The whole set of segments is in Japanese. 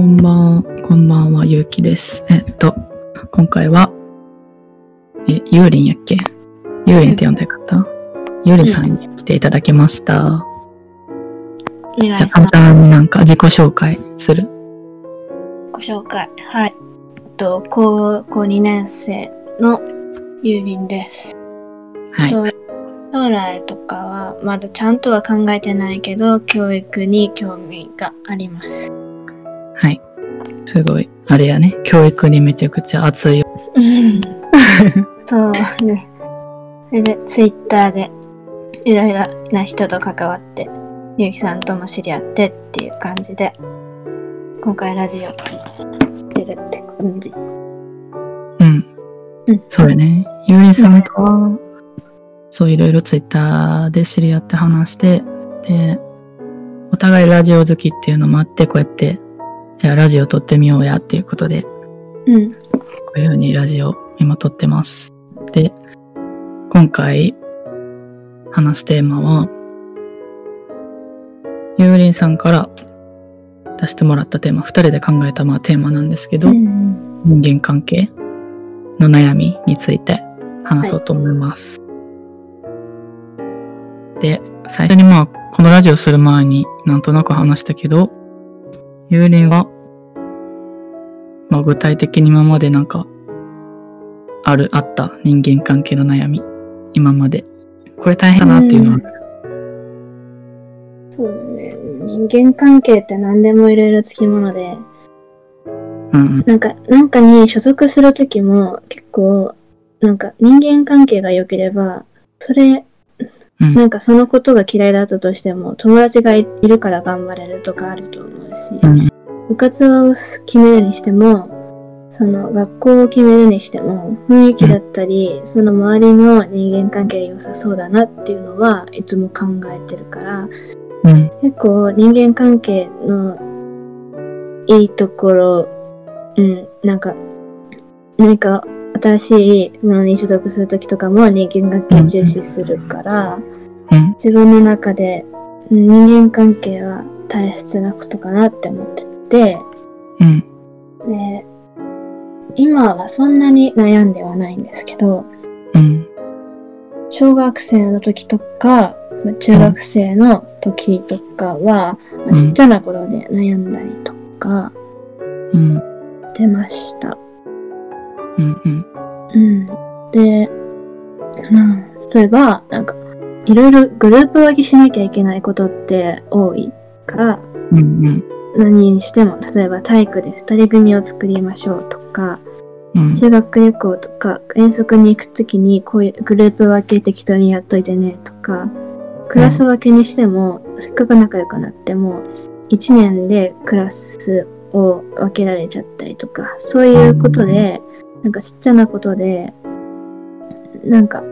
こんばん、こんばんは、ゆうきです。えっと、今回は、え、ゆうりんやっけ？ゆうりんって呼んだ方ゆうりんさんに来ていただきました。じゃあ簡。単になんか自己紹介する？ご紹介。はい。えっと、高校2年生のゆうりんです。はい。と将来とかはまだちゃんとは考えてないけど、教育に興味があります。はい。すごい。あれやね。教育にめちゃくちゃ熱い。そうね。それで、ツイッターでいろいろな人と関わって、ゆうきさんとも知り合ってっていう感じで、今回ラジオしてるって感じ。うん。うん。そうやね。ゆうりんさんとは、そういろいろツイッターで知り合って話して、で、お互いラジオ好きっていうのもあって、こうやって、じゃあラジオ撮ってみようやっていうことで、うん。こういうふうにラジオ今撮ってます。で、今回話すテーマは、ゆうりんさんから出してもらったテーマ、二人で考えたまあテーマなんですけど、うん人間関係の悩みについて話そうと思います。で、最初にまあ、このラジオする前になんとなく話したけど、ゆうりんは、まあ具体的に今までなんか、ある、あった人間関係の悩み、今まで。これ大変だなっていうのは、そうだね。人間関係って何でもいろいろつきもので、うんなんか、なんかに所属するときも結構、なんか人間関係が良ければ、それ、うん。なんかそのことが嫌いだったとしても、友達がいいるから頑張れるとかあると思うし、うん、部活を決めるにしても、その学校を決めるにしても、雰囲気だったり、その周りの人間関係良さそうだなっていうのはいつも考えてるから、うん、結構人間関係のいいところ、うん、なんか、何か新しいものに所属するときとかも人間関係重視するから、うん、自分の中でうん人間関係は大切なことかなって思ってて、うん、で、今はそんなに悩んではないんですけど、うん、小学生の時とか、まあ中学生の時とかは、まあん。ちっちゃなことで悩んだりとかうん、してました。うん、うん、うん。で、なあ例えば、なんか、いろいろグループ分けしなきゃいけないことって多いから、うん、うん、何にしても、例えば体育で二人組を作りましょうとか、うん、修学旅行とか遠足に行くときにこういうグループ分け適当にやっといてねとか、クラス分けにしても、せっかく仲良くなっても、1年でクラスを分けられちゃったりとか、そういうことで、なんかちっちゃなことで、なんか、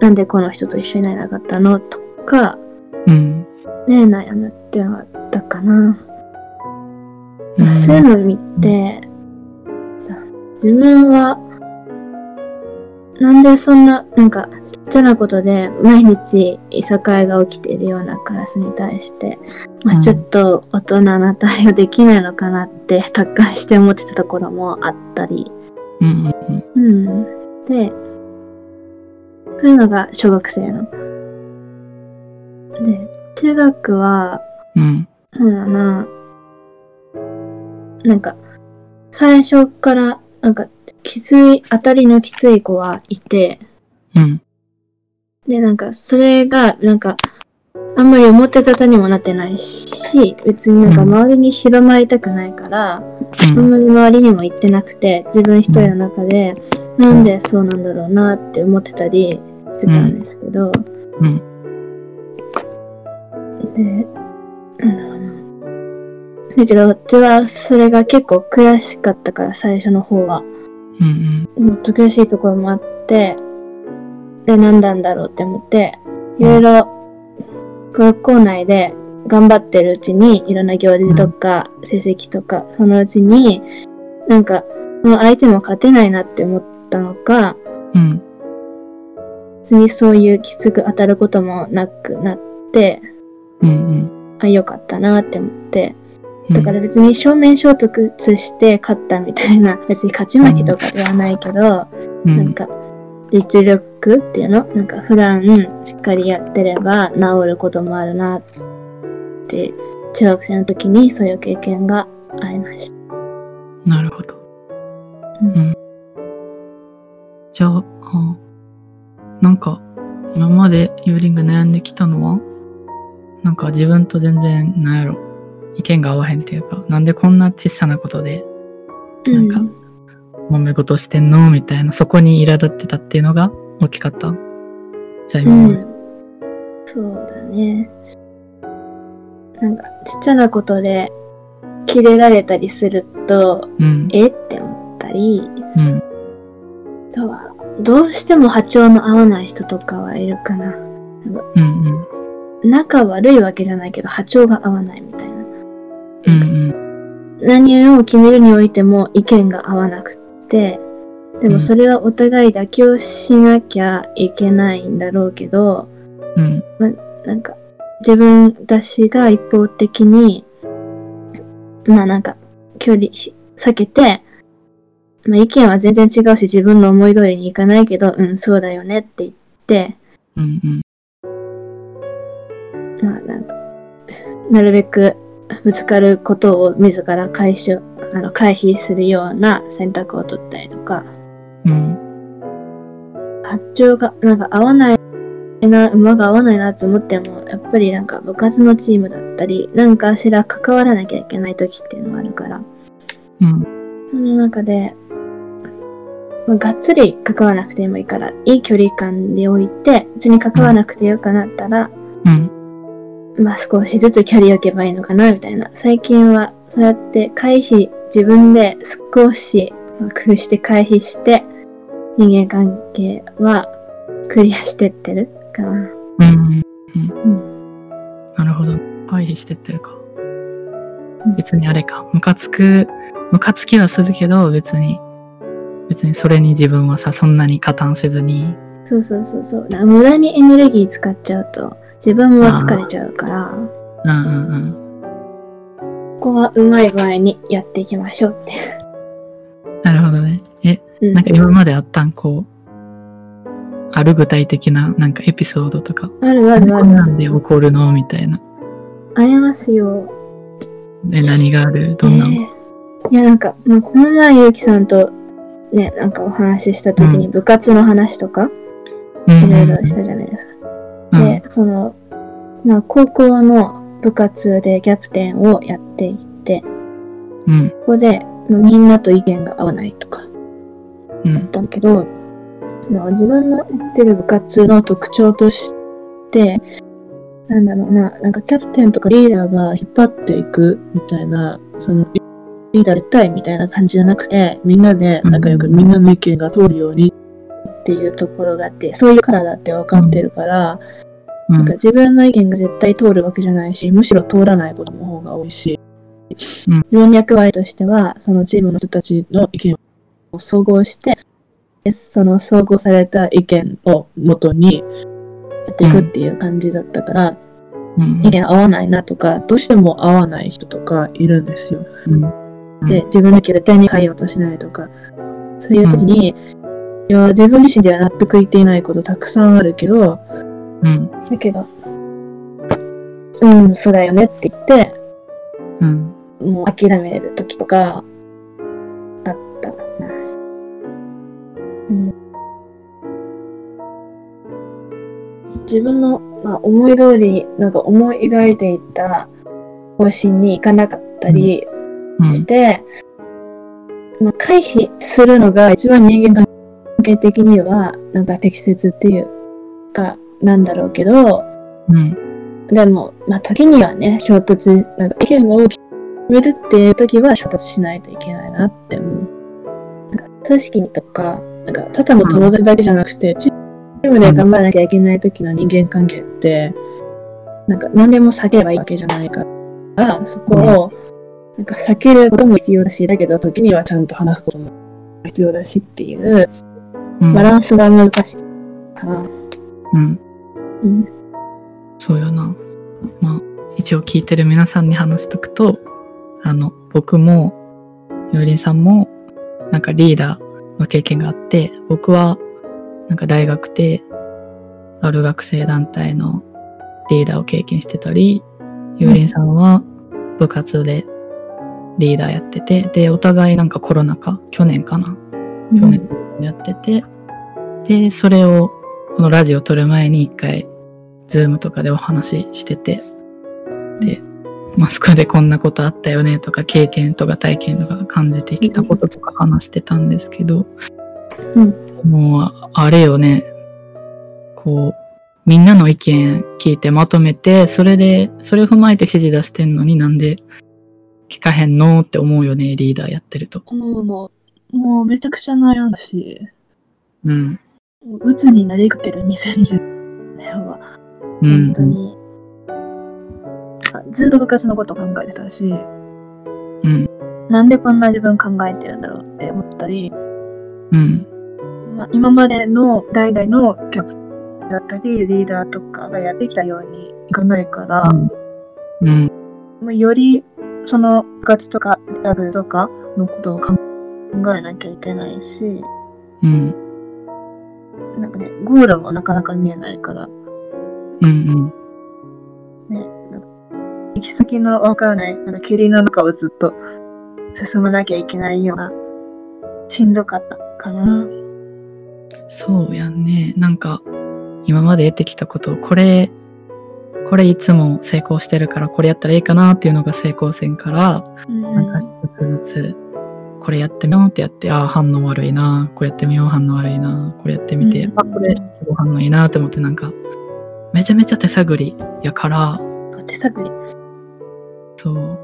なんでこの人と一緒になれなかったのとか、うん、ね、悩むっていうのがあったかな。うん。そういうのを見て、自分は、なんでそんな、なんか、ちっちゃなことで毎日いさかいが起きているようなクラスに対して、まあ、うん。ちょっと大人な対応できないのかなって達観して思ってたところもあったり、うん、うん。で、そういうのが小学生の。で、中学は、うん、そうだな。なんか、最初から、なんか、きつい、当たりのきつい子はいて、うん、で、なんか、それが、なんか、あんまり表沙汰にもなってないし、別になんかうん周りに広まりたくないから、あうん。んまり周りにも言ってなくて、自分一人の中で、なんでそうなんだろうなって思ってたりしてたんですけど、うん、で、なん。だろうな。だけど、私はそれが結構悔しかったから、最初の方は。うん、もっと悔しいところもあって、で、何なんだろうって思って、いろいろ学校内で頑張ってるうちに、いろんな行事とか、成績とか、そのうちに、なんか、その相手も勝てないなって思ったのか、うん。別にそういうきつく当たることもなくなって、うんあ、よかったなって思って、うん。だから別に正面衝突して勝ったみたいな、別に勝ち負けとかではないけど、うん、なんか、実力っていうのなんか普段しっかりやってれば治ることもあるなって、中学生の時にそういう経験がありました。なるほど。ううんん。じゃあ、あなんか、今までユーリング悩んできたのは、なんか自分と全然、なんやろ、意見が合わへんっていうか、なんでこんな小さなことで、なんかうん揉め事してんの？みたいな、そこに苛立ってたっていうのが大きかった？じゃあう今まで。ん。そうだね。なんか、ちっちゃなことで、キレられたりすると、うん。え？って思ったり、うん。あとは、どうしても波長の合わない人とかはいるかな。うんうん。仲悪いわけじゃないけど、波長が合わないみたいな。うん何を決めるにおいても意見が合わなくって、でもそれはお互い妥協しなきゃいけないんだろうけど、うん。うん。なんか、自分、私が一方的に、まあなんか、距離し避けて、まあ意見は全然違うし自分の思い通りにいかないけど、うん、そうだよねって言って、うんうん。まあなんか、なるべくぶつかることを自ら回収、あの回避するような選択を取ったりとか、うん。波長がなんか合わないな、馬が合わないなって思っても、やっぱりなんか部活のチームだったり、なんかしら関わらなきゃいけない時っていうのがあるから、うん。その中で、まあ、がっつり関わらなくてもいいから、いい距離感で置いて、別に関わらなくてよくなったら、うん。まあ少しずつ距離を置けばいいのかな、みたいな。最近はそうやって回避、自分で少しまあ工夫して回避して、人間関係はクリアしてってるかな。うん。うん。うん。なるほど。回避してってるかうん。別にあれか。ムカつく、ムカつきはするけど、別に、別にそれに自分はさ、そんなに加担せずに。そうそうそうそう。無駄にエネルギー使っちゃうと、自分も疲れちゃうから、うんうんここはうまい具合にやっていきましょうって。うん。なるほどね。え、うんなんか今まであったんこう、ある具体的ななんかエピソードとか、あるあこるあるある。んなんで起こるの？みたいな。ありますよ。え、何がある？どんなの、えーいや、なんか、まあ、この前、ゆうきさんと、ね、なんかお話しした時に部活の話とか、うんいろいろしたじゃないですか。うんで、その、まあ、高校の部活でキャプテンをやっていて、うん。ここで、まあみんなと意見が合わないとか、うん。だったんだけど、まあ自分のやってる部活の特徴として、なんだろうな、なんかキャプテンとかリーダーが引っ張っていくみたいな、その、リーダー絶対みたいな感じじゃなくて、みんなで仲良くみんなの意見が通るようにっていうところがあって、そういうからだって分かってるから、うんなんか自分の意見が絶対通るわけじゃないし、むしろ通らないことの方が多いし、うん。自分の役割としては、そのチームの人たちの意見を総合して、でその総合された意見を元にやっていくっていう感じだったから、うん。意見合わないなとか、どうしても合わない人とかいるんですよ。うん。で、自分の意見絶対に変えようとしないとか、そういう時に、いや、自分自身では納得いっていないことたくさんあるけど、うん。だけど、うん、そうだよねって言って、うん。もう諦める時とか、あったな。うん。自分の、まあ、思い通り、なんか思い描いていた方針に行かなかったりうん。して、まあ、回避するのが一番人間関係的には、なんか適切っていうか、なんだろうけど、うん。でも、まあ、時にはね、衝突、なんか意見が大きく決めるっていう時は衝突しないといけないなって思う。なんか組織にとか、なんかただの友達だけじゃなくて、チームで頑張らなきゃいけない時の人間関係って、なんか何でも避ければいいわけじゃないから、そこを、なんか避けることも必要だし、だけど時にはちゃんと話すことも必要だしっていう、うんバランスが難しいから、うん。うん。そうよな。まあ、一応聞いてる皆さんに話しとくと、あの、僕も、よりんさんも、なんかリーダーの経験があって、僕は、なんか大学で、ある学生団体のリーダーを経験してたり、ゆうりんさんは部活でリーダーやってて、で、お互いなんかコロナ禍、去年かな？去年やってて、で、それをこのラジオ撮る前に一回、ズームとかでお話ししてて、で、マスクでこんなことあったよねとか、経験とか体験とか感じてきたこととか話してたんですけど、もう、あれよね、こう、みんなの意見聞いてまとめて、それで、それを踏まえて指示出してんのになんで聞かへんのって思うよね、リーダーやってると。もう、もう、もうめちゃくちゃ悩んだし、うん。もう鬱になりかける2020年は、うん本当。に、あずっと部活のこと考えてたし、うん。なんでこんな自分考えてるんだろうって思ったり、うん。まあ、今までの代々のキャプテンだったり、リーダーとかがやってきたようにいかないから、うん。もうよりその部活とかラグとかのことを考えなきゃいけないし、うん。なんかね、ゴールもなかなか見えないから、うん。ね、なんか行き先のわからない、なんか霧の中をずっと進まなきゃいけないような、しんどかったかな。そうやんね。なんか、今まで得てきたことを、これ、これいつも成功してるから、これやったらいいかなっていうのが成功線から、うんなんか一つずつ、これやってみようってやって、ああ、反応悪いな、これやってみよう、反応悪いな、これやってみて、うんあ、これ、ご反応いいなって思って、なんか、めちゃめちゃ手探りやから、手探り。そう、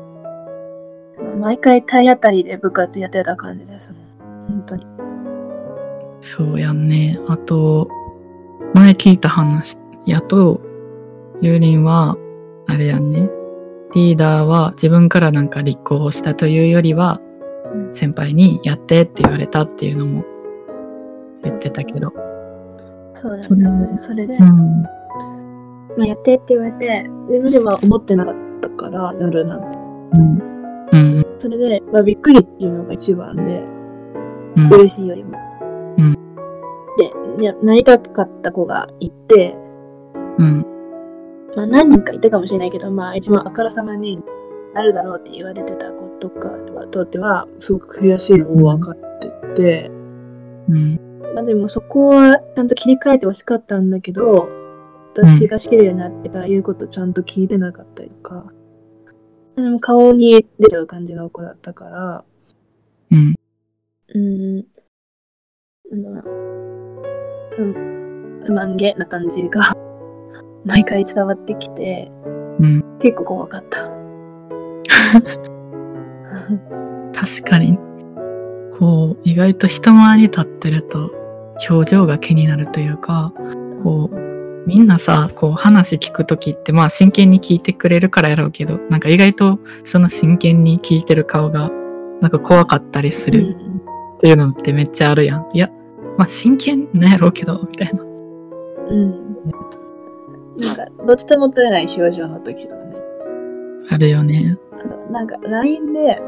毎回体当たりで部活やってた感じですもん。本当に。そうやんね。あと、前聞いた話やと、ゆうりんは、あれやんね。リーダーは自分からなんか立候補したというよりは、うん先輩にやってって言われたっていうのも言ってたけど。そうだね。それで、うん。まあ、やってって言われて、自分では思ってなかったから、やるなんて。うん。うん。それで、まあ、びっくりっていうのが一番で、うん。嬉しいよりも。うんで、いやなりたかった子がいて、うん。まあ、何人かいたかもしれないけど、まあ、一番あからさまになるだろうって言われてた子とかはとっては、すごく悔しいのも分かってて、うん。まあでもそこはちゃんと切り替えてほしかったんだけど、私が知るようになってから言うことちゃんと聞いてなかったりとか、でも顔に出ちゃう感じの子だったから、うん。うん、うな、うん、不満げな感じが 毎回伝わってきて、うん。結構怖かった。確かに、こう、意外と人前に立ってると、表情が気になるというか、こう、みんなさ、こう話聞くときって、まあ真剣に聞いてくれるからやろうけど、なんか意外とその真剣に聞いてる顔が、なんか怖かったりするうんっていうのってめっちゃあるやん。いや、まあ真剣なんやろうけど、みたいな。うん。なんか、どっちとも取れない表情の時とかね。あるよね。なんか、LINE で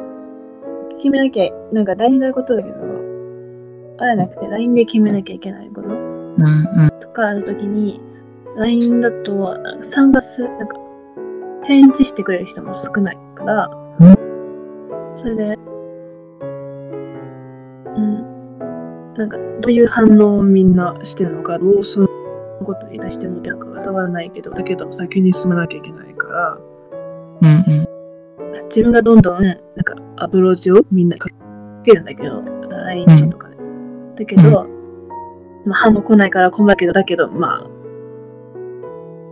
決めなきゃ、なんか大事なことだけど、あれなくて、LINE で決めなきゃいけないことうんうん。とかあるときに、LINE だと、参加する、なんか、返事してくれる人も少ないからうん、それで、うん。なんか、どういう反応をみんなしてるのか、どうそのことに対して思ってるのかが伝わらないけど、だけど先に進まなきゃいけないから、うんうん。自分がどんどん、なんか、アプローチをみんなかけるんだけど、LINE とかで。だけど、まあ、反応来ないから困るけど、だけど、まあ、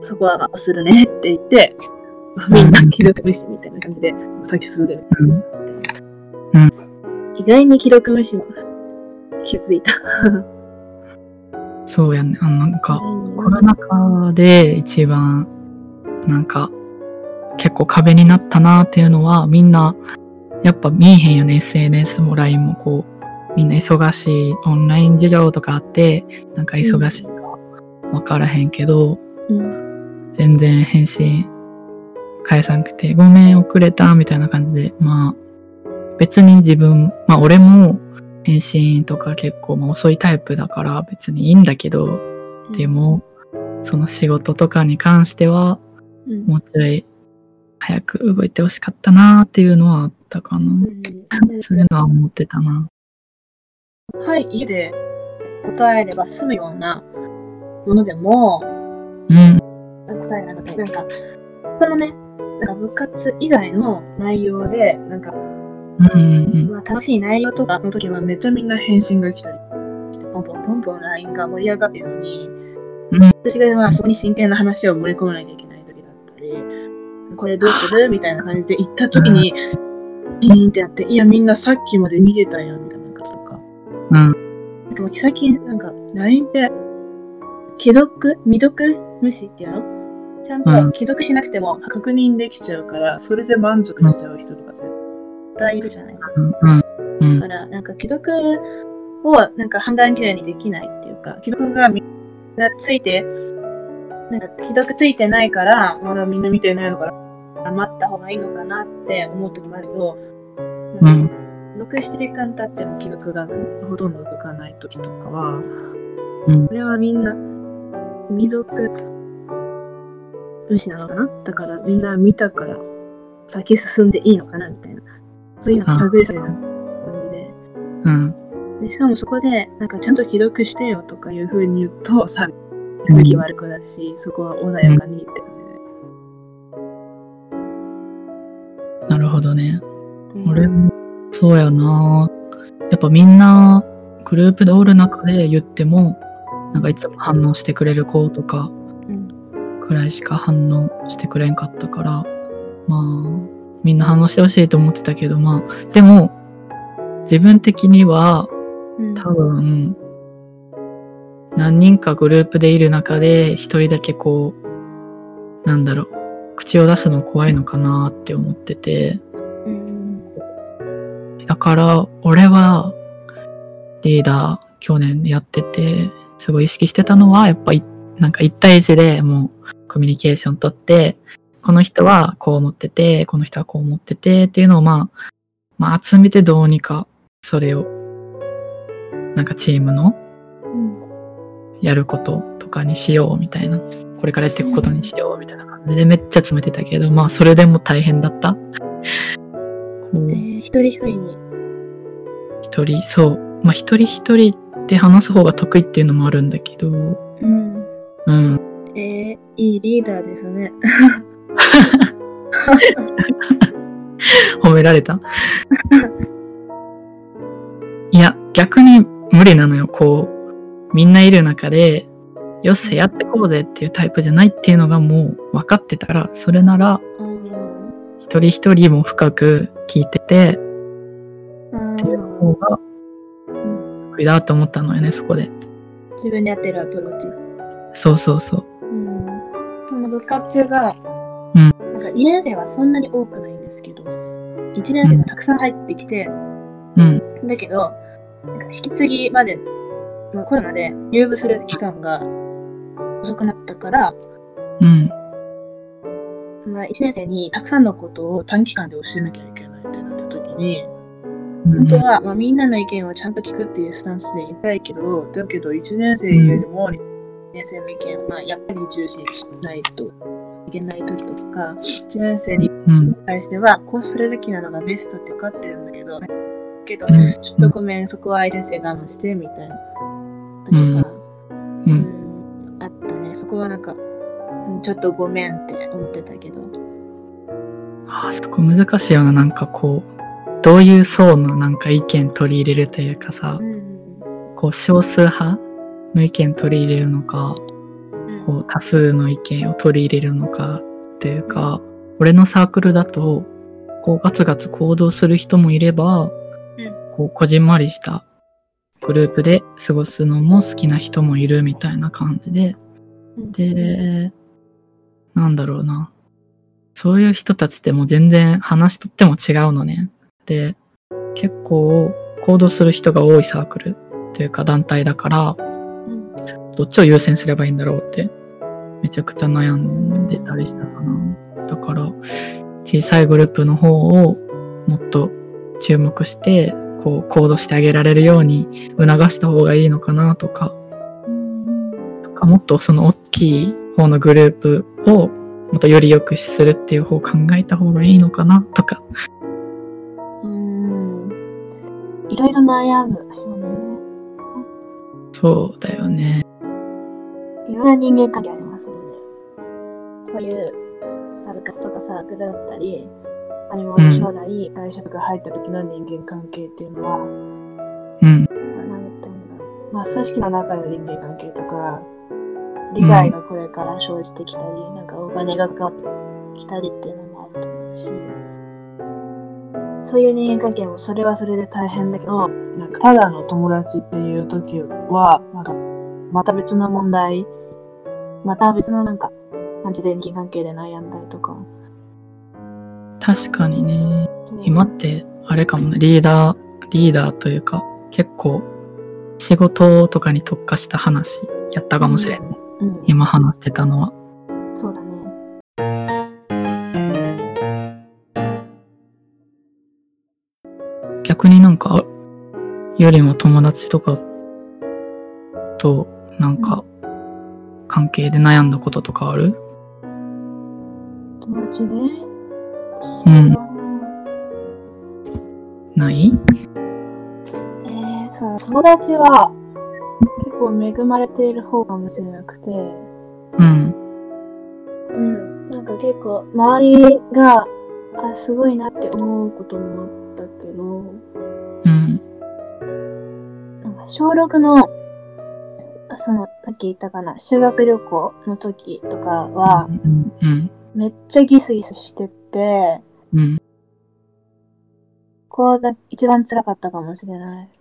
そこはまあ、するねって言って、みんな既読無視みたいな感じで、先進んでる。意外に既読無視も気づいた。そうやね。あのなんか、コロナ禍で一番なんか、結構壁になったなっていうのは、みんな、やっぱ見えへんよね、SNS も LINE もこう、みんな忙しい、オンライン授業とかあって、なんか忙しいかわからへんけど、うん。全然返信返さなくて、ごめん遅れた、みたいな感じで、まあ、別に自分、まあ俺も返信とか結構まあ遅いタイプだから別にいいんだけど、でも、その仕事とかに関しては、うん、もうちょい早く動いてほしかったなっていうのはあったかな。うん。そういうのは思ってたな。はい、家で答えれば済むようなものでも、うん、答えなくて、なんか、そのね、なんか部活以外の内容で、なんか、うん、うん、まあ、楽しい内容とかの時はめっちゃみんな返信が来たり。して、ポンポンポンポン LINE が盛り上がってるのに、うん。私がまあそこに真剣な話を盛り込まなきゃいけないこれどうする？みたいな感じで言った時に、ピーンってなって、いやみんなさっきまで見てたよみたいなこととか。うん、なんかもう最近なんか LINE って、既読未読無視っていうのちゃんとうん。既読しなくても確認できちゃうから、それで満足しちゃう人とか絶対いるじゃない。うん、うん。だ、から、なんか既読をなんか判断基準にできないっていうか、既読がみんなついて、なんか既読ついてないから、まだみんな見てないのかな、待った方がいいのかなって思う時もあるけど、うん、6、7時間経っても既読がほとんどつかない時とかは、うん。これはみんな未読無視なのかな？だからみんな見たから先進んでいいのかなみたいな。そういうのが探り探りな感じで。うん、でしかもそこで、なんかちゃんと既読してよとかいう風に言うと、さ、雰囲気悪くなるし、そこは穏やかにって感なるほどね。俺もそうやな。やっぱみんなグループでおる中で言ってもなんかいつも反応してくれる子とかうん。くらいしか反応してくれんかったからまあみんな反応してほしいと思ってたけどまあでも自分的にはうん。多分何人かグループでいる中で一人だけこうなんだろう口を出すの怖いのかなって思ってて。うん。だから、俺は、リーダー、去年やってて、すごい意識してたのは、やっぱい、なんか一対一でもうコミュニケーション取って、この人はこう思ってて、この人はこう思っててっていうのをまあ、まあ集めてどうにかそれを、なんかチームのうん。やることとかにしようみたいな、これからやっていくことにしようみたいな感じでめっちゃ詰めてたけど、まあそれでも大変だった。こうえー一人一人に。一人、そう。まあ一人一人で話す方が得意っていうのもあるんだけど、うん。うん。えー、いいリーダーですね。褒められた？いや、逆に無理なのよ。こう、みんないる中で、よっしゃ、やってこうぜっていうタイプじゃないっていうのがもう分かってたら、それなら、うん。一人一人も深く聞いてて、うんっていう方が得意だと思ったのよね、そこで。自分でやってるアプローチ。そうそうそう。うん。その部活が、うんなんか2年生はそんなに多くないんですけど、1年生がたくさん入ってきて、うん。だけど、なんか引き継ぎまで、まあコロナで入部する期間が遅くなったから、うん。まあ、1年生にたくさんのことを短期間で教えなきゃいけないってなった時に、うん本当は、まあ、みんなの意見をちゃんと聞くっていうスタンスでいたいけど、だけど1年生よりも2年生の意見を、まあ、やっぱり重視しないといけない時とか、1年生にうん。対してはこうするべきなのがベストって分かってるんだけど、だけど、うんちょっとごめん、そこは先生我慢してみたいな時が、う。そこはなんか、うんちょっとごめんって思ってたけど。あーそこ難しいよな、なんかこう、どういう層のなんか意見取り入れるというかさう、んこう少数派の意見取り入れるのか、こう多数の意見を取り入れるのかっていうか、俺のサークルだと、こうガツガツ行動する人もいれば、こうこじんまりしたグループで過ごすのも好きな人もいるみたいな感じで、で、なんだろうな。そういう人たちってもう全然話しとっても違うのね。で、結構行動する人が多いサークルというか団体だから、どっちを優先すればいいんだろうって、めちゃくちゃ悩んでたりしたかな。だから、小さいグループの方をもっと注目して、こう行動してあげられるように促した方がいいのかな、とかもっとその大きい方のグループをもっとより良くするっていう方を考えた方がいいのかなとか。うん。いろいろ悩むよね。そうだよね。いろんな人間関係ありますよね。そういう、サルカスとかサークルだったり、他にもうん将来、会社とか入った時の人間関係っていうのは、うん。なんていうんだまあ、組織の中の人間関係とか、利害がこれから生じてきたり、なんかお金がかかってきたりっていうのもあると思うし、そういう人間関係もそれはそれで大変だけど、なんかただの友達っていう時は、なんかまた別の問題、また別のなんか感じで人間関係で悩んだりとか。確かにね。今って、あれかもね、リーダー、リーダーというか、結構、仕事とかに特化した話やったかもしれんね。うん、今話してたのは。そうだね。逆になんか、よりも友達とかと、なんか、関係で悩んだこととかある？友達ね。うんない？えー、そう、友達は結構恵まれている方かもしれなくて、うん。うん、なんか結構周りが、あ、すごいなって思うこともあったけど、うん。なんか小6の、あその、さっき言ったかな、修学旅行の時とかは、うん。うん。めっちゃギスギスしてて、うん。こうが一番辛かったかもしれない。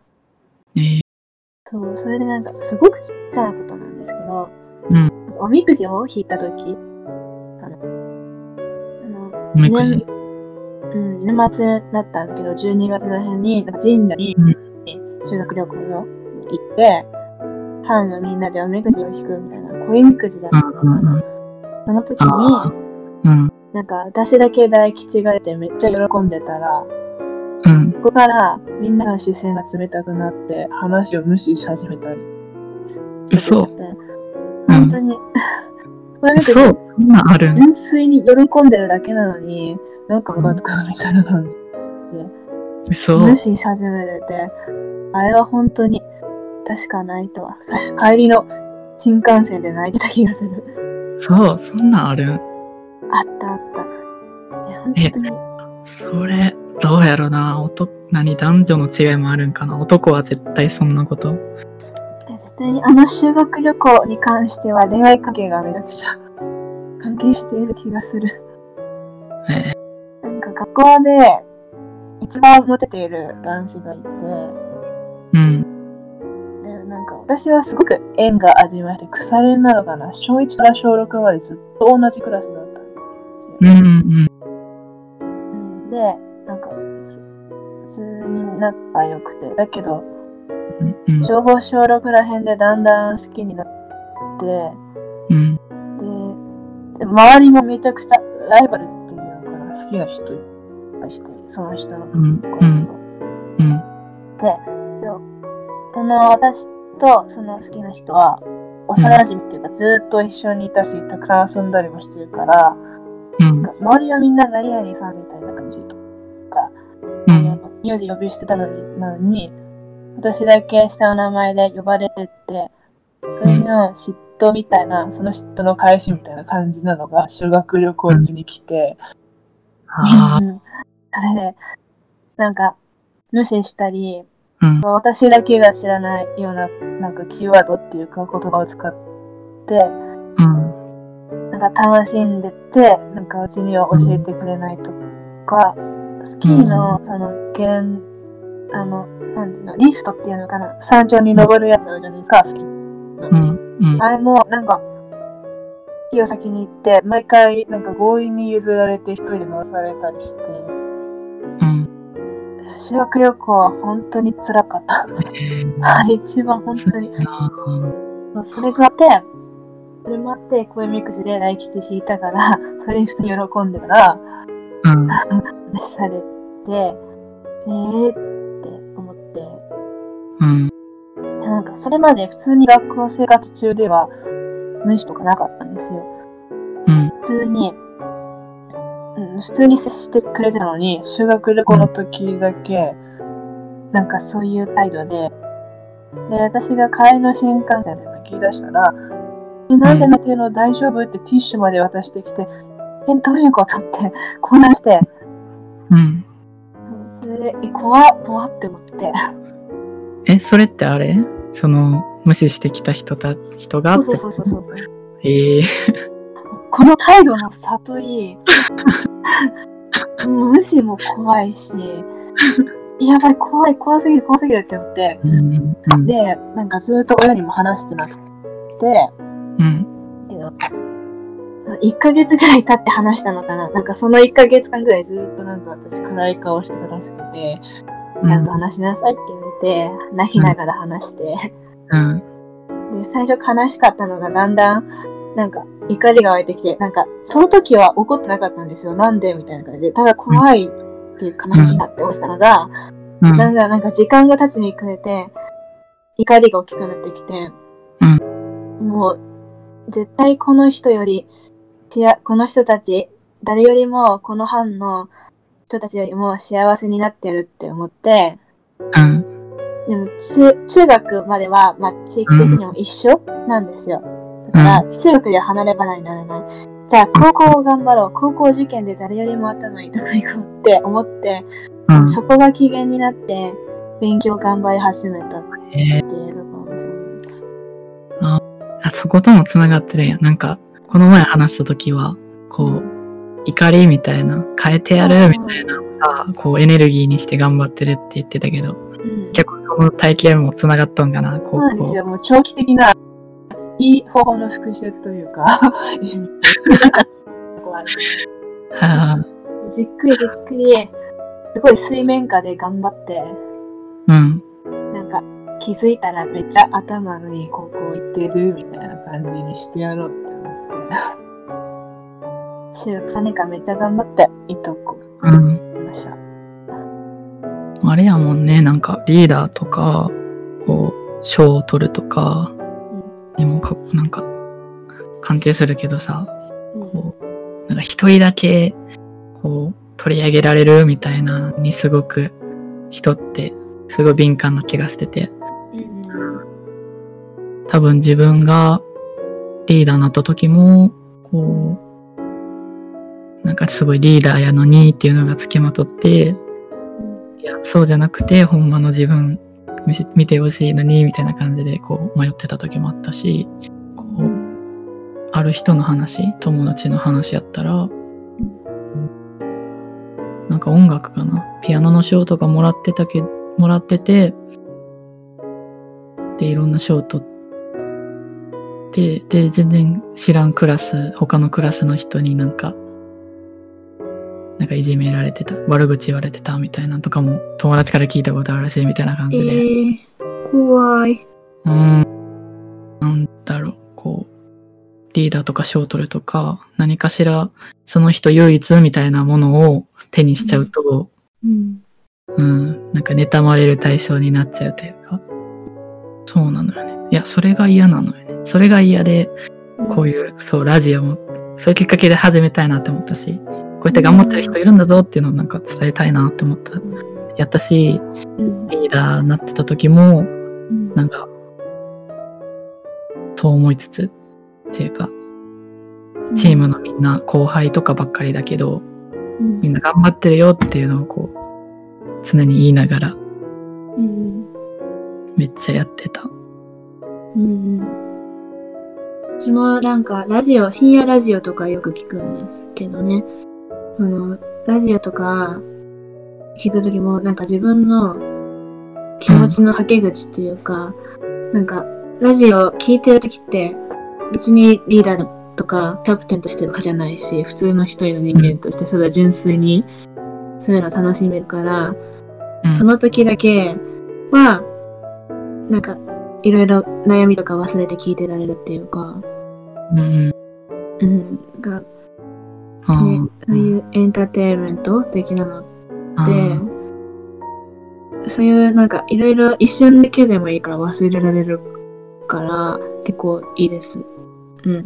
えー、そう、それでなんか、すごくちっちゃなことなんですけど、うんおみくじを引いたとき、あの、あの、おみくじ。うん、年末だったんだけど、12月の辺んか神社にうん修学旅行の行って、班のみんなでおみくじを引くみたいな、恋みくじだったのかな。その時に、。うん。なんか私だけ大吉が出てめっちゃ喜んでたら、うん。ここからみんなの視線が冷たくなって、話を無視し始めたり。嘘本当に、恋みくじそう、そんなんあるん？純粋に喜んでるだけなのに、なんかムカつくみたいな感じ。嘘。無視し始めるって、あれは本当に確かないとは。さ 帰りの新幹線で泣いてた気がする。そう、そんなんある？ん。あったあった。いや、本当に。それ、どうやろな。男、何、男女の違いもあるんかな？男は絶対そんなこと。絶対にあの修学旅行に関しては恋愛関係がめちゃくくちゃ関係している気がする。えなんか学校で一番モテている男子がいて、ー、うん。でなんか私はすごく縁がありまして、腐れんなのかな。小1から小6までずっと同じクラスだったんですよ。うんうんうんで、なんかに仲良くて、だけどうん。うん小5小6ら辺でだんだん好きになって、うん。で、で周りもめちゃくちゃライバルっていうのかな、好きな人いっぱいして、その人のうん。子うん。うん。その私とその好きな人は幼馴染っていうかずっと一緒にいたし、たくさん遊んだりもしてるから、うん。周りはみんな何々さんみたいな感じとか、あうん。の名字呼びしてたのに、なのに、私だけ下の名前で呼ばれてって、それの嫉妬みたいな、その嫉妬の返しみたいな感じなのが修学旅行中に来て、あうんそれ で、なんか、無視したり、あ。うん。私だけが知らないような、なんかキーワードっていうか言葉を使って、うん。なんか楽しんでて、なんかうちには教えてくれないとか、スキーの、その、現、あの、なんていうの、リフトっていうのかな、山頂に登るやつあるじゃないですか、スキー。うん。うん。あれも、なんか、駅を先に行って、毎回なんか強引に譲られて一人で乗らされたりして、うん。修学旅行は本当に辛かった。一番本当に。なそれがあって、それもあって、声みくじで大吉引いたから、それに普通に喜んでたら、うん。されて、えーって思って、うん。でなんかそれまで普通に学校生活中では無視とかなかったんですよ。うん。普通に、うん、普通に接してくれてたのに、修学旅行の時だけ、なんかそういう態度で、で、私が帰りの新幹線で泣き出したら、え、なんで泣いてるの？大丈夫？ってティッシュまで渡してきて、え、どういうことって混乱して、うん。それで、え、怖っ、怖って思って。え、それってあれ？その、無視してきた人た、人が？そうそうそうそうそう。ええこの態度の悟り、も う無視も怖いし、やばい、怖い、怖すぎる、怖すぎるって思って、うん。うん。で、なんかずっと親にも話してなくて、うん。けど、1ヶ月ぐらい経って話したのかな？なんかその1ヶ月間ぐらいずっとなんか私暗い顔してたらしくて、ちゃんと話しなさいって言われて、泣きながら話して、うん。で、最初悲しかったのがだんだん、なんか怒りが湧いてきて、なんかその時は怒ってなかったんですよ。なんでみたいな感じで。ただ怖いっていう悲しいなって思ってたのが、うん。だんだんなんか時間が経つにくれて、怒りが大きくなってきて、もう、絶対この人より、しやこの人たち、誰よりもこの班の人たちよりも幸せになってるって思って、うん。でも中中学までは、まあ、地域的にも一緒なんですよ。だから、中学では離れ離れにならない。じゃあ、高校を頑張ろう。高校受験で誰よりも頭いいとこ行こうって思って、うん。そこが機嫌になって、勉強頑張り始めたっえていうところですね。ー、あ、そことも繋がってるんや。なんか、この前話した時は、こう、怒りみたいな、変えてやるみたいなさ、こうエネルギーにして頑張ってるって言ってたけど、うん結構その体験も繋がっとんかな、高校。そうなんですよ。もう長期的な、いい方法の復習というか、じっくりじっくり、すごい水面下で頑張って、うん。なんか気づいたらめっちゃ頭のいい高校行ってるみたいな感じにしてやろう。中学3年間めっちゃ頑張って、いいとこ。うん。いました。あれやもんね、なんかリーダーとか、こう、賞を取るとか、にもか、なんか、関係するけどさ、うん。こう、なんか一人だけ、こう、取り上げられるみたいなにすごく、人って、すごい敏感な気がしてて、多分自分がリーダーになった時も、こう、なんかすごいリーダーやのにっていうのがつきまとって、いや、そうじゃなくて、ほんまの自分見せ見てほしいのに、みたいな感じで、こう、迷ってた時もあったし、こう、ある人の話、友達の話やったら、なんか音楽かな。ピアノの賞とかもらってたけもらってて、で、いろんな賞取って、で、全然知らんクラス、他のクラスの人になんか、なんかいじめられてた、悪口言われてたみたいなのとかも友達から聞いたことあるらしいみたいな感えじで。ー、怖い。うーん。なんだろう、こう、リーダーとか賞を取るとか、何かしら、その人唯一みたいなものを手にしちゃうと、うん。うん、なんか妬まれる対象になっちゃうというか、そうなのよね。いや、それが嫌なのよね。それが嫌で、こういう、そう、ラジオも、そういうきっかけで始めたいなって思ったし、こうやって頑張ってる人いるんだぞっていうのをなんか伝えたいなって思った。やったし、うん。リーダーになってた時も、うんなんか、そう思いつつ、っていうか、チームのみんな後輩とかばっかりだけど、うんみんな頑張ってるよっていうのをこう、常に言いながら、うんめっちゃやってた。うんうん。私もなんかラジオ、深夜ラジオとかよく聞くんですけどね。あの、ラジオとか聞くときもなんか自分の気持ちのはけ口っていうか、なんかラジオ聞いてるときって別にリーダーとか、キャプテンとしてとかじゃないし、普通の一人の人間として、それは純粋に、そういうのを楽しめるから、うん。その時だけは、なんか、いろいろ悩みとか忘れて聞いてられるっていうか、うん。うん。そういうエンターテインメント的なのあでー、そういうなんかいろいろ一瞬だけでもいいから忘れられるから結構いいです。うん。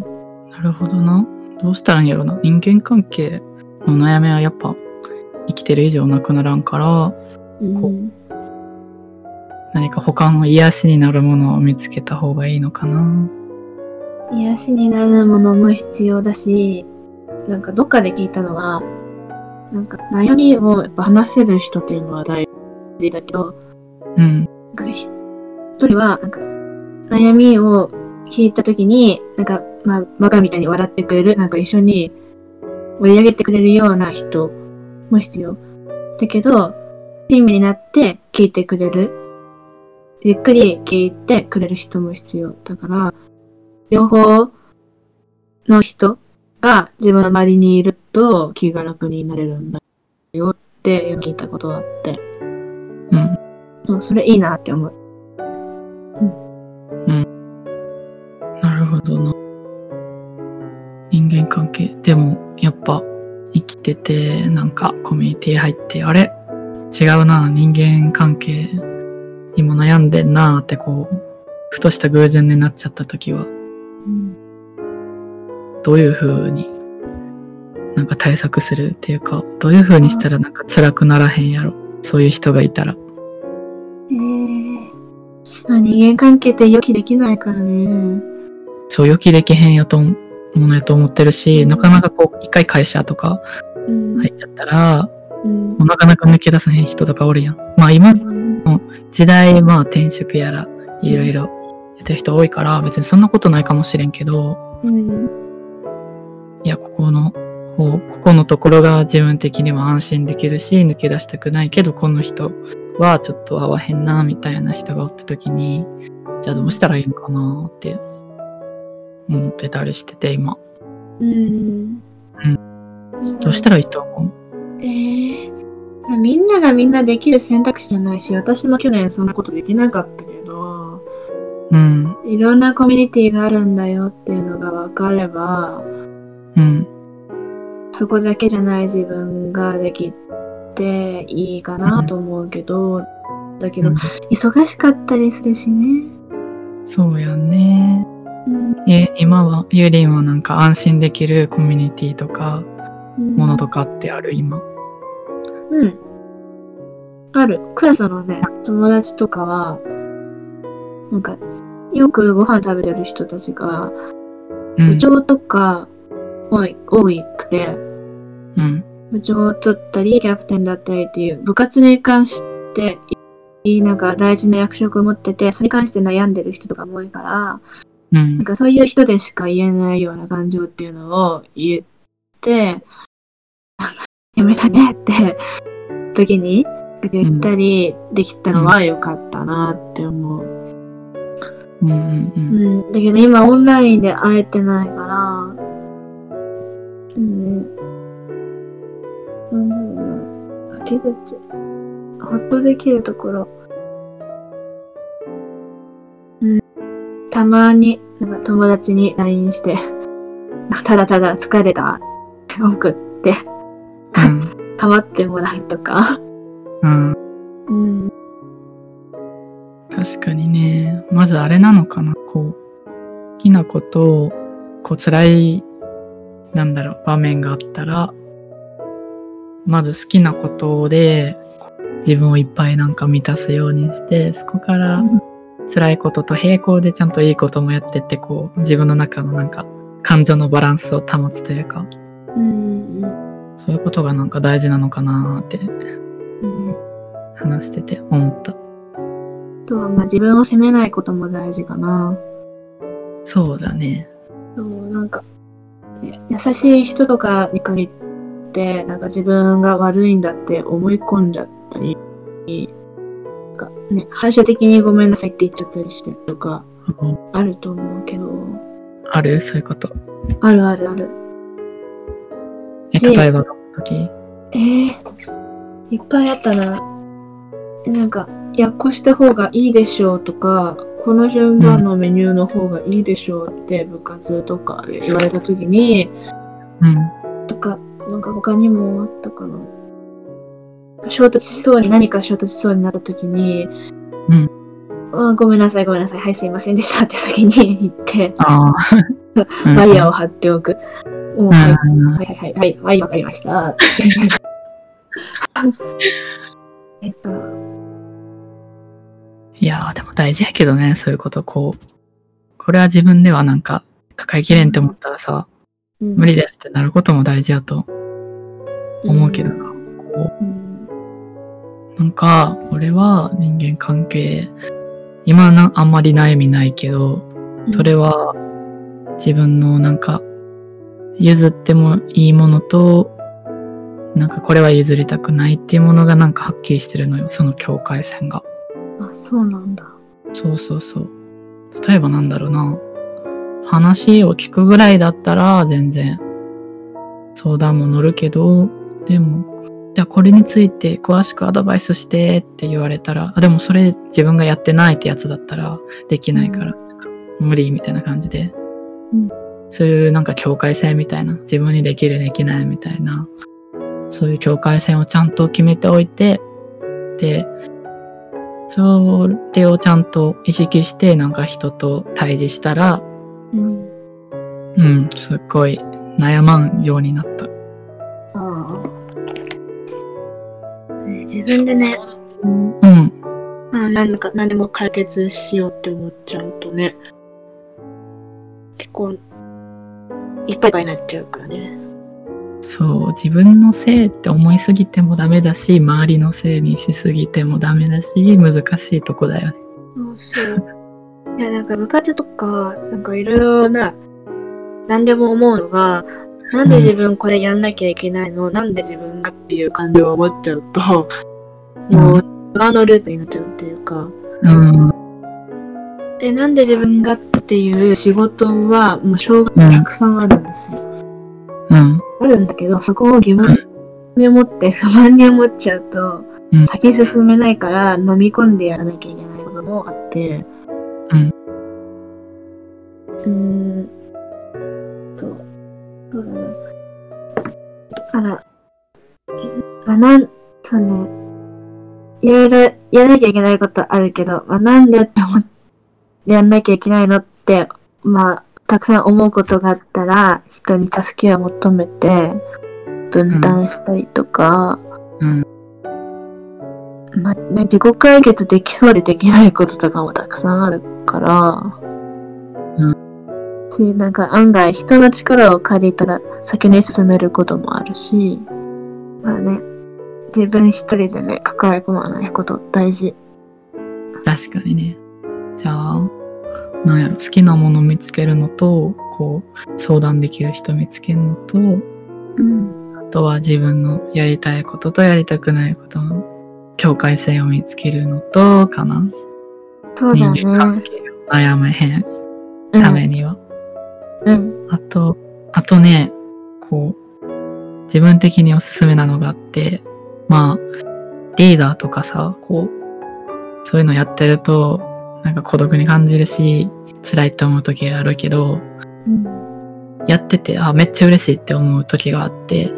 なるほどな。どうしたらいいんやろな。人間関係の悩みはやっぱ生きてる以上なくならんから、うん、何か他の癒しになるものを見つけた方がいいのかな。癒しになるものも必要だし、なんかどっかで聞いたのは、なんか悩みをやっぱ話せる人っていうのは大事だけど、うん。なんかひ一人はなんか悩みを聞いたときに、なんかまあバカみたいに笑ってくれる、なんか一緒に盛り上げてくれるような人も必要。だけど、親身になって聞いてくれる。じっくり聞いてくれる人も必要。だから、両方の人が自分の周りにいると気が楽になれるんだよって聞いたことがあって、うん。うんそれいいなって思う。なるほどな。人間関係。でも、やっぱ、生きてて、なんか、コミュニティ入って、あれ？違うな、人間関係、今悩んでんなって、こう、ふとした偶然になっちゃった時は、どういう風に、なんか対策するっていうか、どういう風にしたらなんか辛くならへんやろ。そういう人がいたら。えーまあ、人間関係って予期できないからね。そう予期できへんやと思ものやと思ってるし、なかなかこう、一回会社とかうん入っちゃったら、うんもうなかなか抜け出せへん人とかおるやん。まあ今うん時代、まあ転職やら、いろいろやってる人多いから、別にそんなことないかもしれんけど、うんいや、ここの、こうここのところが自分的には安心できるし、抜け出したくないけど、この人はちょっと合わへんな、みたいな人がおった時に、じゃあどうしたらいいのかなって思ってたりしてて、今。うん。どうしたらいいと思う？えー。みんながみんなできる選択肢じゃないし、私も去年そんなことできなかったけど、うん、いろんなコミュニティがあるんだよっていうのが分かれば、うん、そこだけじゃない自分ができていいかなと思うけど、だけど、うん忙しかったりするしね。そうやんね。うんえ、今は、ゆうりんはなんか安心できるコミュニティとか、ものとかってある？今。うん。ある。クラスのね、友達とかは、なんか、よくご飯食べてる人たちが、うん部。長とか多い、多くて、うん。部長を取ったり、キャプテンだったりっていう部活に関して、いいなんか大事な役職を持ってて、それに関して悩んでる人とかも多いから、うんなん。かそういう人でしか言えないような感情っていうのを言って、やめたねって時に言ったりできたのは良かったなって思う。うんうんう。うんん、だけど今オンラインで会えてないから、うんね。なんだろうな。秋口。ほっとできるところ。うん。たまに、なんか友達に LINE して、ただただ疲れたって送って、うん。かまってもらうとか。うん。うん。確かにね。まずあれなのかな。こう、好きなことを、こう、辛い、なんだろう、場面があったら、まず好きなことで、自分をいっぱいなんか満たすようにして、そこから辛いことと並行でちゃんといいこともやってって、こう、自分の中のなんか、感情のバランスを保つというか、うん。そういうことがなんか大事なのかなってうん。話してて思った。あとは、まあ自分を責めないことも大事かな。そうだね。そう、なんか、ね優しい人とかに限って、なんか自分が悪いんだって思い込んじゃったり、なんかね、反射的にごめんなさいって言っちゃったりしてとか、うんあると思うけど、ある？そういうこと？あるあるある。え、例えばどの時？えー、いっぱいあったな。なんか、いや、こうした方がいいでしょうとか、この順番のメニューの方がいいでしょうって部活とかで言われたときに、うん。なんか他にもあったかな。衝突しそうに、何か衝突しそうになったときに、うんあ。ごめんなさい、ごめんなさい、はい、すいませんでしたって先に言って、ああ。ワイヤーを張っておく。もう、はい、うんはい、はい、はい、はい、わかりました。えっと、いやー、でも大事やけどね、そういうこと、こう。これは自分ではなんか、抱えきれんって思ったらさ、無理ですってなることも大事やと思うけどな。こうん。う、なんか、俺は人間関係、今な、あんまり悩みないけど、それは自分のなんか、譲ってもいいものと、なんかこれは譲りたくないっていうものがなんかはっきりしてるのよ、その境界線が。あ、そうなんだ。そうそうそう。例えばなんだろうな。話を聞くぐらいだったら全然相談も乗るけど、でも、じゃあこれについて詳しくアドバイスしてって言われたら、あ、でもそれ自分がやってないってやつだったらできないから、無理みたいな感じで。うんそういうなんか境界線みたいな、自分にできるできないみたいな、そういう境界線をちゃんと決めておいて、で、それをちゃんと意識してなんか人と対峙したら、うん。うん、すっごい悩まんようになった。自分でね、うん、うん、まあ、なんだか、何でも解決しようって思っちゃうとね、結構、いっぱいいっぱいになっちゃうからね。そう、自分のせいって思いすぎてもダメだし、周りのせいにしすぎてもダメだし、難しいとこだよね。そうそう。いや、なんか部活とか、なんかいろいろな、何でも思うのが、なんで自分これやんなきゃいけないの、なんで自分がっていう感じを思っちゃうと、もう、今のループになっちゃうっていうか、うん、で、なんで自分がっていう仕事は、もう障害たくさんあるんですよ。うん、あるんだけど、そこを疑問に思って不満に思っちゃうと、うん。先進めないから飲み込んでやらなきゃいけないこともあって、うん。うーん。そう。だな。だから、まあ、なん、そうね。いろいろやらなきゃいけないことあるけど、まあ、なんでって思ってやんなきゃいけないのって、まあ、たくさん思うことがあったら、人に助けを求めて、分担したりとか、うん、まあ、ね、自己解決できそうでできないこととかもたくさんあるから、うし、なんか案外人の力を借りたら先に進めることもあるし、まあね、自分一人でね、抱え込まないこと大事。確かにね。じゃあ、なんやろ、好きなもの見つけるのと、こう、相談できる人見つけるのと、うん。あとは自分のやりたいこととやりたくないことの境界線を見つけるのと、かな。そうだ人間関ね。係を悩めへんためには。うん。あと、あとね、こう、自分的におすすめなのがあって、まあ、リーダーとかさ、こう、そういうのやってると、なんか孤独に感じるし、辛いって思う時があるけど、うん。やってて、あ、めっちゃ嬉しいって思う時があって、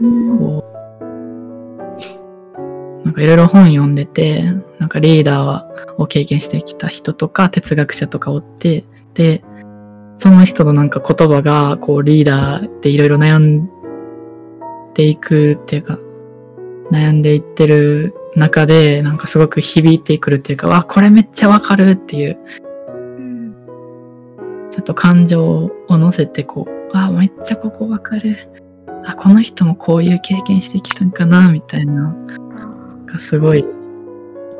うん。こう、なんかいろいろ本読んでて、なんかリーダーを経験してきた人とか哲学者とかおって、で、その人のなんか言葉が、こうリーダーでいろいろ悩んでいくっていうか、悩んでいってる中で、なんかすごく響いてくるっていうか、わ、これめっちゃわかるっていう、うん。ちょっと感情を乗せてこう、あ、めっちゃここわかる。あ、この人もこういう経験してきたんかな、みたいな。がすごい、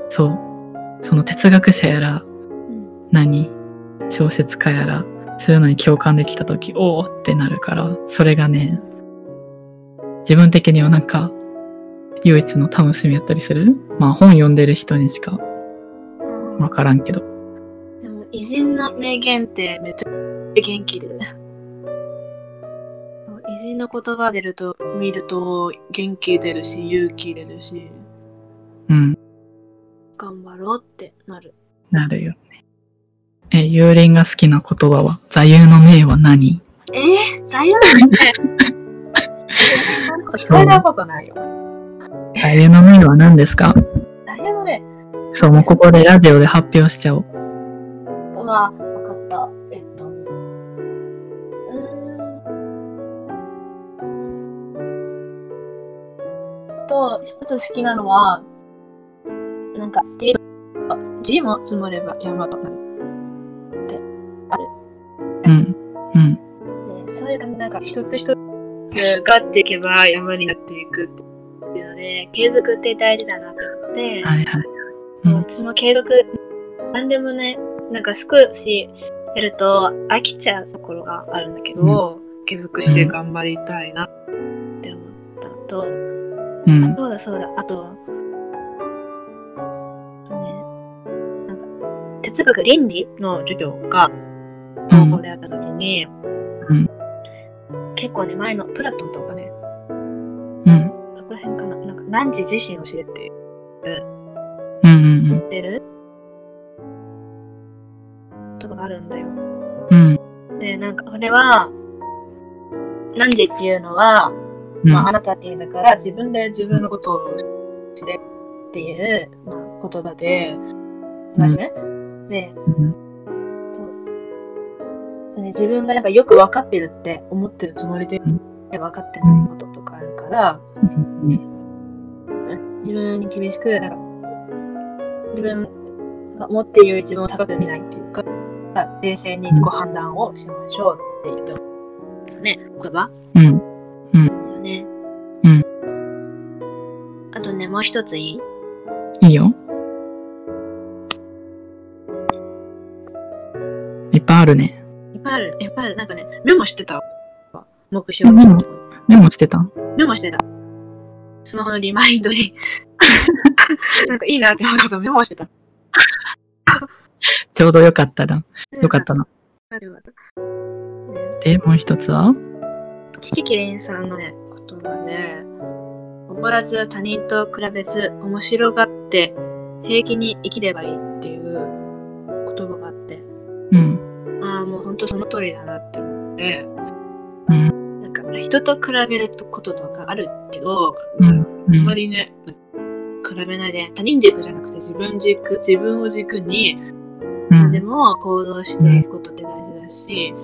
そう、その哲学者やら、何、小説家やら、そういうのに共感できたとき、おおってなるから、それがね、自分的にはなんか、唯一の楽しみやったりする？まあ本読んでる人にしかわからんけど。でも、偉人の名言ってめっちゃ元気出る。偉人の言葉出ると、見ると元気出るし、勇気出るし、うん。頑張ろうってなる。なるよね。え、幽霊が好きな言葉は、座右の銘は何？えー、座右の銘？そんなこと聞こえたことないよ。座右の銘は何ですか？座右の銘そう、もうここでラジオで発表しちゃおう。は、わかった。えっと。うーん。と、一つ好きなのは、なんか、自も積もれば山となる。うん。うん。で、そういう感じで、なんか、一つ一つがっていけば山になっていくっていうので、継続って大事だなって思って、はいはい。うんその継続、なんでもね、なんか少しやると飽きちゃうところがあるんだけど、継続して頑張りたいなって思ったのと、うん。そうだそうだ、あと、哲学倫理の授業が高校であった時に、うん結構ね、前のプラトンとかね、うん。そこら辺かな、なんか何時自身を知れってうんうん言ってる？とかがあるんだよ。うん。うん。で、なんか、これは、何時っていうのは、うん。まあ、あなたっていう意味だから、自分で自分のことを知れっていう、まあ、言葉で、話ね。で、うんね、自分がなんかよく分かってるって思ってるつもりで、うん分かってないこととかあるから、うんうん自分に厳しく、なんか、自分が持っている自分を高く見ないっていうか、冷静に自己判断をしましょうっていう、ね、言葉うん。だよね。うん。あとね、もう一ついい？いいよ。いっぱいあるね。ぱいある。いっぱいある。なんかね、メモしてたわ。目標メモメモしてた？メモしてた。スマホのリマインドに。なんかいいなって思ったことメモしてた。ちょうどよかったな。よかったな。で、もう一つは？キキキリンさんのね、言葉で、怒らず他人と比べず面白がって平気に生きればいいっていうああ、もうほんとその通りだなって思って、うん。なんか人と比べることとかあるけど、うん。あうんんまりね、比べないで他人軸じゃなくて自分軸、自分を軸にうん。でも行動していくことって大事だし、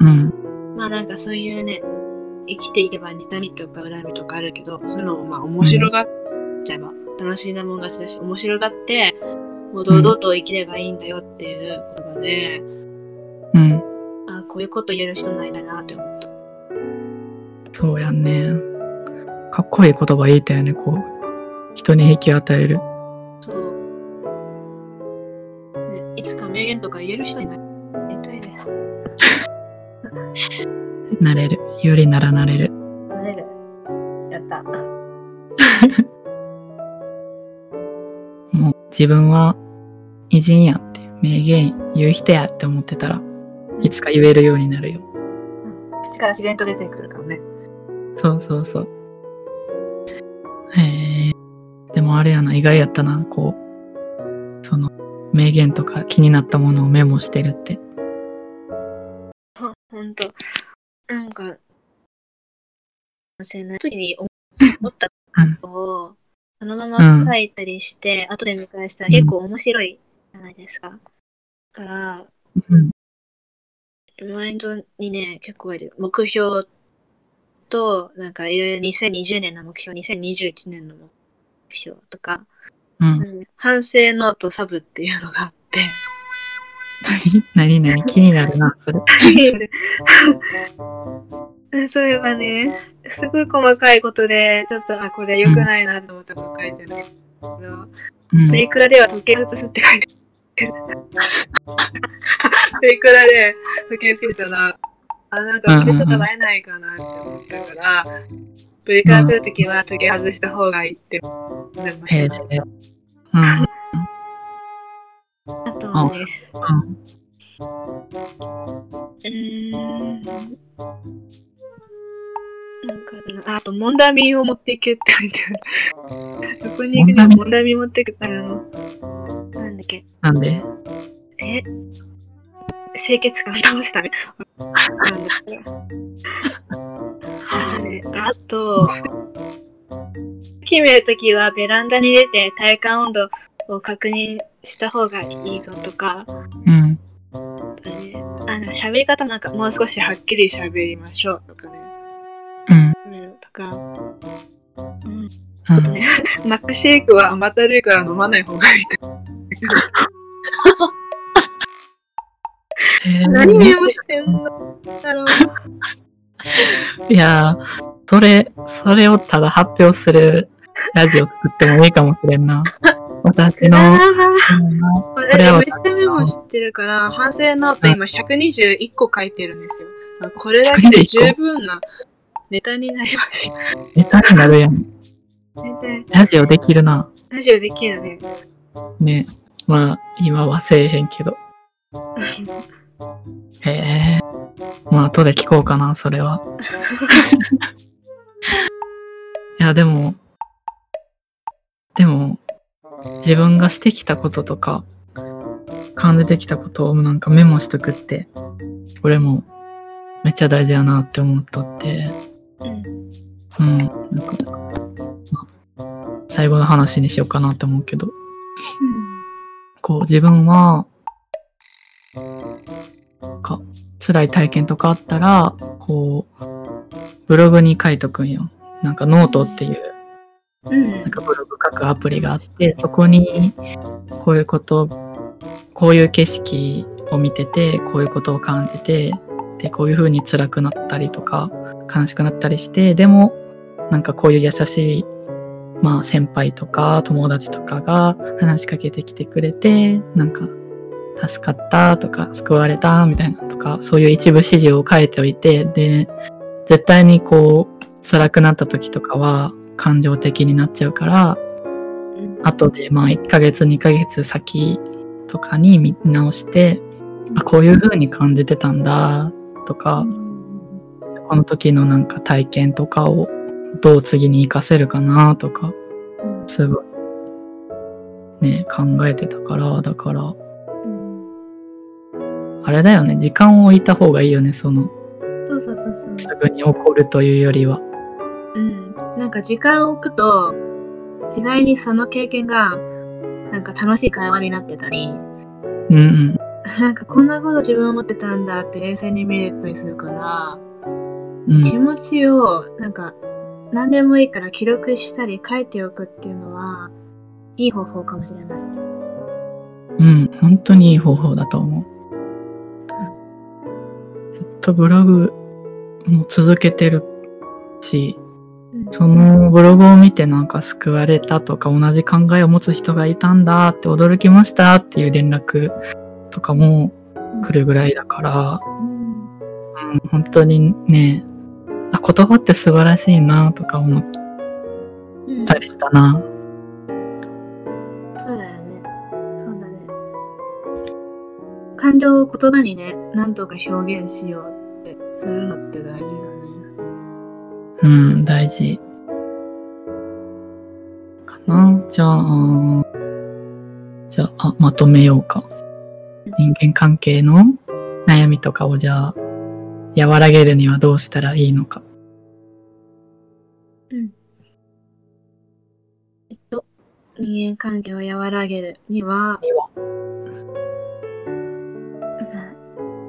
うん。まあなんかそういうね、生きていけば妬みとか恨みとかあるけど、そういうのをまあ面白がっちゃえば、楽しいなもん勝ちだし、面白がって、もう堂々と生きればいいんだよっていう言葉で、こういうこと言える人ないんだなって思った。そうやんね。かっこいい言葉言いたよね、こう。人に影響を与える。そう。ね、いつか名言とか言える人になりたいです。なれる。有利ならなれる。なれる。やった。もう自分は偉人やって、名言言う人やって思ってたらいつか言えるようになるよ。口から自然と出てくるからね。そうそうそう。へえ。でもあれやな、意外やったな、こう。その、名言とか気になったものをメモしてるって。ほ ほんと。なんか、かもしれない時に思ったうん。ことを、そのまま書いたりして、後で見返したら結構面白いじゃないですか。だから、うん。リマインドにね、結構いる。目標と、なんかいろいろ2020年の目標、2021年の目標とか、うん。うん反省ノートサブっていうのがあって、何何気になるな、それ。そういえばね、すごい細かいことで、ちょっと、あ、これ良くないなと思ったこと書いてるんだけど、うんプ。リクラでは時計映すって書いてる。プリクラで時計つけたら、あ、なんかこれちょっと映えないかなって思ったから、プリクラするときは時計外した方がいいって思いました。。うん。あとはね、うん。ん、なんかああと、モンダミンを持っていけって書いてある。どこに行くのモンダミン持っていくあの、なんだっけ、なんで？え？清潔感保つため？あとね、あと、決めるときはベランダに出て体感温度を確認した方がいいぞとか、うん。あの、喋り方なんかもう少しはっきり喋りましょうとかね、うん。とか、うん、うん。あとね、マックシェイクは甘ったるいから飲まない方がいいと。えー。何メモしてんのだろう。いやー、それ、それをただ発表するラジオ作ってもいいかもしれんな。私の、あこれはっちゃメモしてるから、反省ノート今121個書いてるんですよ。これだけで十分なネタになりますよ。ネタになるやん。ラジオできるな。ラジオできるね。ね。まあ、今はせえへんけど。へえ。まあ、後で聞こうかな、それは。いや、でも、でも、自分がしてきたこととか、感じてきたことをなんかメモしとくって、これもめっちゃ大事やなって思っとって、うん。うん、なんか、まあ最後の話にしようかなって思うけど、こう自分は、か辛い体験とかあったら、こう、ブログに書いとくんよ。なんかノートっていう、うん。なんかブログ書くアプリがあって、そこに、こういうこと、こういう景色を見てて、こういうことを感じて、で、こういう風に辛くなったりとか、悲しくなったりして、でも、なんかこういう優しい、まあ先輩とか友達とかが話しかけてきてくれて、なんか、助かったとか、救われたみたいなとか、そういう一部始終を書いておいて、で、絶対にこう、辛くなった時とかは感情的になっちゃうから、うん後でまあ1ヶ月2ヶ月先とかに見直して、あ、こういう風に感じてたんだとか、この時のなんか体験とかをどう次に活かせるかなとか、すごいね、考えてたから、だから、あれだよね、時間を置いた方がいいよね、その、そうそうそうそう。すぐに起こるというよりは。うん。なんか時間を置くと、次第にその経験が、なんか楽しい会話になってたり、うんうん。なんかこんなこと自分思ってたんだって冷静に見れたりするから、うん気持ちをなんか何でもいいから記録したり書いておくっていうのはいい方法かもしれない。うん、本当にいい方法だと思う。ずっとブログも続けてるし、そのブログを見てなんか救われたとか同じ考えを持つ人がいたんだって驚きましたっていう連絡とかも来るぐらいだから、うん、本当にね、あ、言葉って素晴らしいなとか思っうんたりしたな。そうだよね。そうだね。感情を言葉にね、何とか表現しようってするのって大事だね。うん、大事。かな？じゃあ、じゃあ、あまとめようか。人間関係の悩みとかをじゃあ、和らげるにはどうしたらいいのか。えっと、人間関係を和らげるには、うん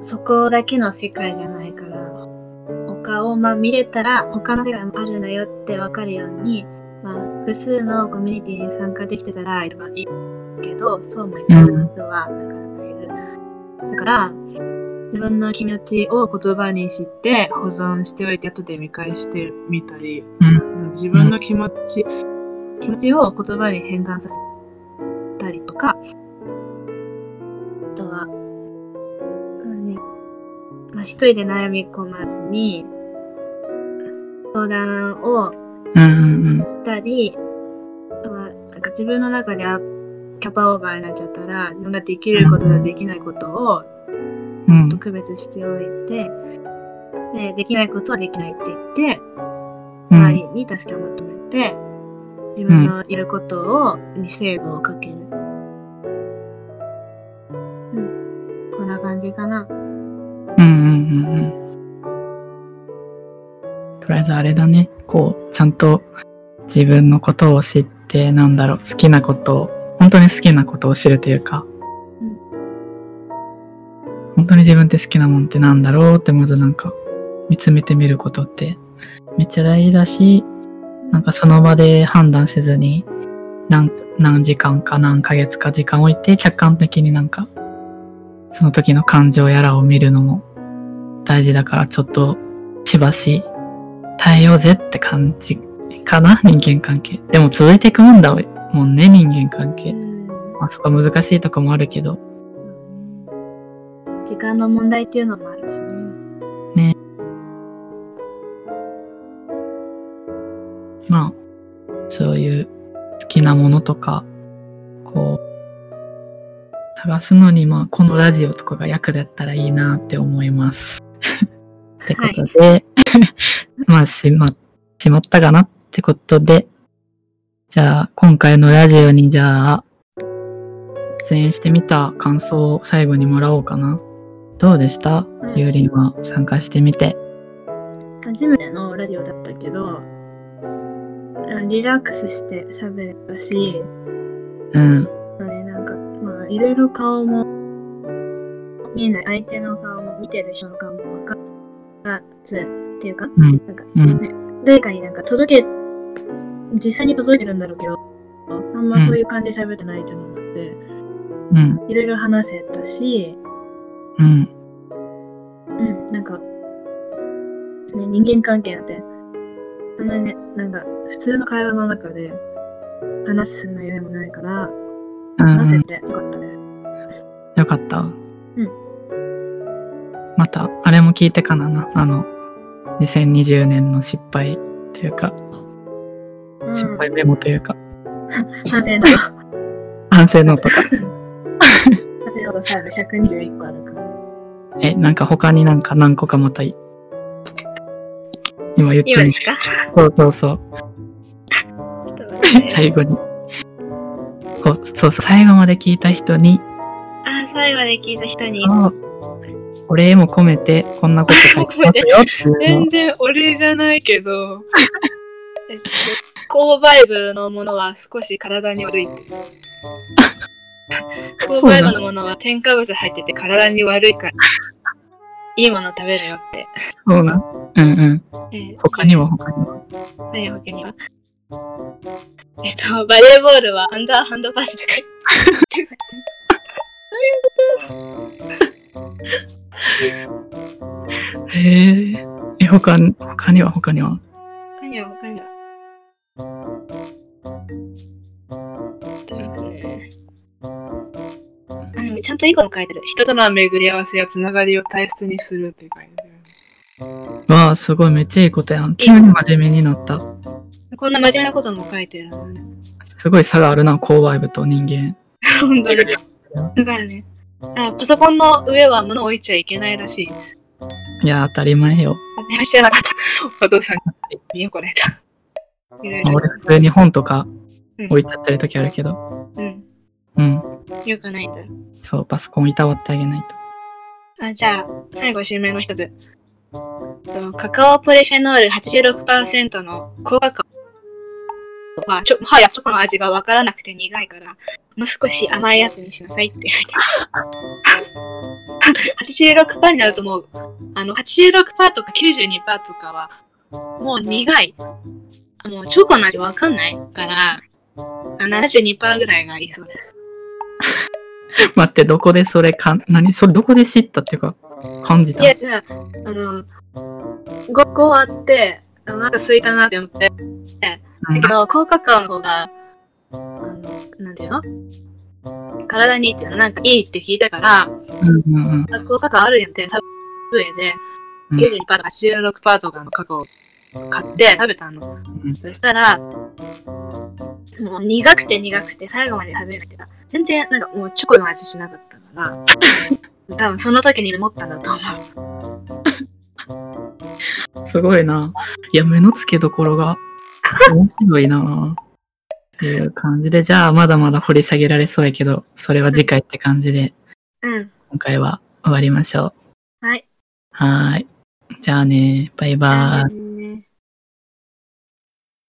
そこだけの世界じゃないから、他をまあ見れたら他の世界もあるんだよってわかるように、まあ、複数のコミュニティに参加できてたらいいけど、そうもいかない人はなかなかいる。だから、自分の気持ちを言葉にして保存しておいて後で見返してみたり、うん。自分の気持ち、気持ちを言葉に変換させたりとか、あとは、うんね、まあ、一人で悩み込まずに、相談をうんうんしたり、あとはなんか自分の中であキャパオーバーになっちゃったら、自分ができることとできないことをうん。うん。区別しておいて、で、できないことはできないって言って、に助けを求めて、自分のやることを、にセーブをかける。うん。こんな感じかな。うんうんうんうん。とりあえずあれだね。こう、ちゃんと自分のことを知って、なんだろう、好きなことを、本当に好きなことを知るというか、当に自分って好きなもんってなんだろうってまずなんか見つめてみることってめっちゃ大事だし、なんかその場で判断せずに何何時間か何ヶ月か時間置いて客観的になんかその時の感情やらを見るのも大事だからちょっとしばし耐えようぜって感じかな人間関係。でも続いていくもんだもんね人間関係。うん。まあそこは難しいとこもあるけど。時間の問題っていうのもあるしね。まあそういう好きなものとかこう探すのにまあこのラジオとかが役立ったらいいなって思います。ってことで、まあしま、しまったかなってことで、じゃあ今回のラジオにじゃあ出演してみた感想を最後にもらおうかな。どうでした？うんゆうりんは参加してみて。初めてのラジオだったけど、リラックスして喋れたし、うん。ね、なんか、まあ、いろいろ顔も見えない、相手の顔も見てる人の顔も分からずっていうか、うん。なんか、うんね、誰かになんか届け、実際に届いてるんだろうけど、あんまそういう感じで喋ってないっていうのがあって、うん。いろいろ話せたし、うん。うん、なんか、ね、人間関係なんて、そんなにね、なんか、普通の会話の中で話す内容でもないから、うん。話せてよかったね。よかった。また、あれも聞いてからな。あの、2020年の失敗というか、うん失敗メモというか、反省の、反省ノートか。反省のと 最後121個あるから。え、なんか他になんか何個かまたい、今言ってみ今ですか？そうそうそう。最後に。こう、そうそう、最後まで聞いた人に、あ、最後まで聞いた人に。あお礼も込めて、こんなこと書いてますよっていうのを 全然お礼じゃないけど、えっと、購買部のものは少し体に悪いって。購買部のものは添加物入ってて体に悪いから、いいもの食べるよって。そうなん。うんうん。えー他には他には。はい、他には。えっと、バレーボールはアンダーハンドパスとかへえ。え、他に、他には他には？他には他には。ちゃんといいこと書いてる。人との巡り合わせやつながりを大切にするって書いてる。わあ、すごい、めっちゃいいことやん。急に真面目になった。こんな真面目なことも書いてるのね。すごい差があるな、購買部と人間。本当に。だからね。あパソコンの上は物置いちゃいけないらしい。いや、当たり前よ。あ知らなかった。お父さんに見よこれた。俺、普通に本とかうん置いちゃってる時あるけど。うん。うん。よくないんだ。そう、パソコンいたわってあげないと。あ、じゃあ、最後、締めの一つ。とカカオポリフェノール86%の高カカオは、ちょ、はやチョコの味がわからなくて苦いから、もう少し甘いやつにしなさいって書いてある。86%になるともう、あの、86%とか92%とかは、もう苦い。あもう、チョコの味わかんないから、あ72%ぐらいがいいそうです。待って、どこでそれかん、何？それどこで知ったっていうか、感じた？いや、じゃあ、あの、5個あって、あのなんか空いたなって思って、だけど、高カカオの方が、あの、なんていうの？体にいいっていうの？なんかいいって聞いたから、うんうんうん。あ高カカオあるやんって、サブウェイで、うん。92%とか86%とかのカカオ買って食べたの。うん。そしたら、もう苦くて苦くて最後まで食べれなくて、全然なんかもうチョコの味しなかったから、多分その時に思ったんだと思う。すごいな。いや、目の付けどころが面白いなぁ。っていう感じで、じゃあまだまだ掘り下げられそうやけど、それは次回って感じで、うん。今回は終わりましょう。はい。はーい。じゃあね、バイバーイ。うん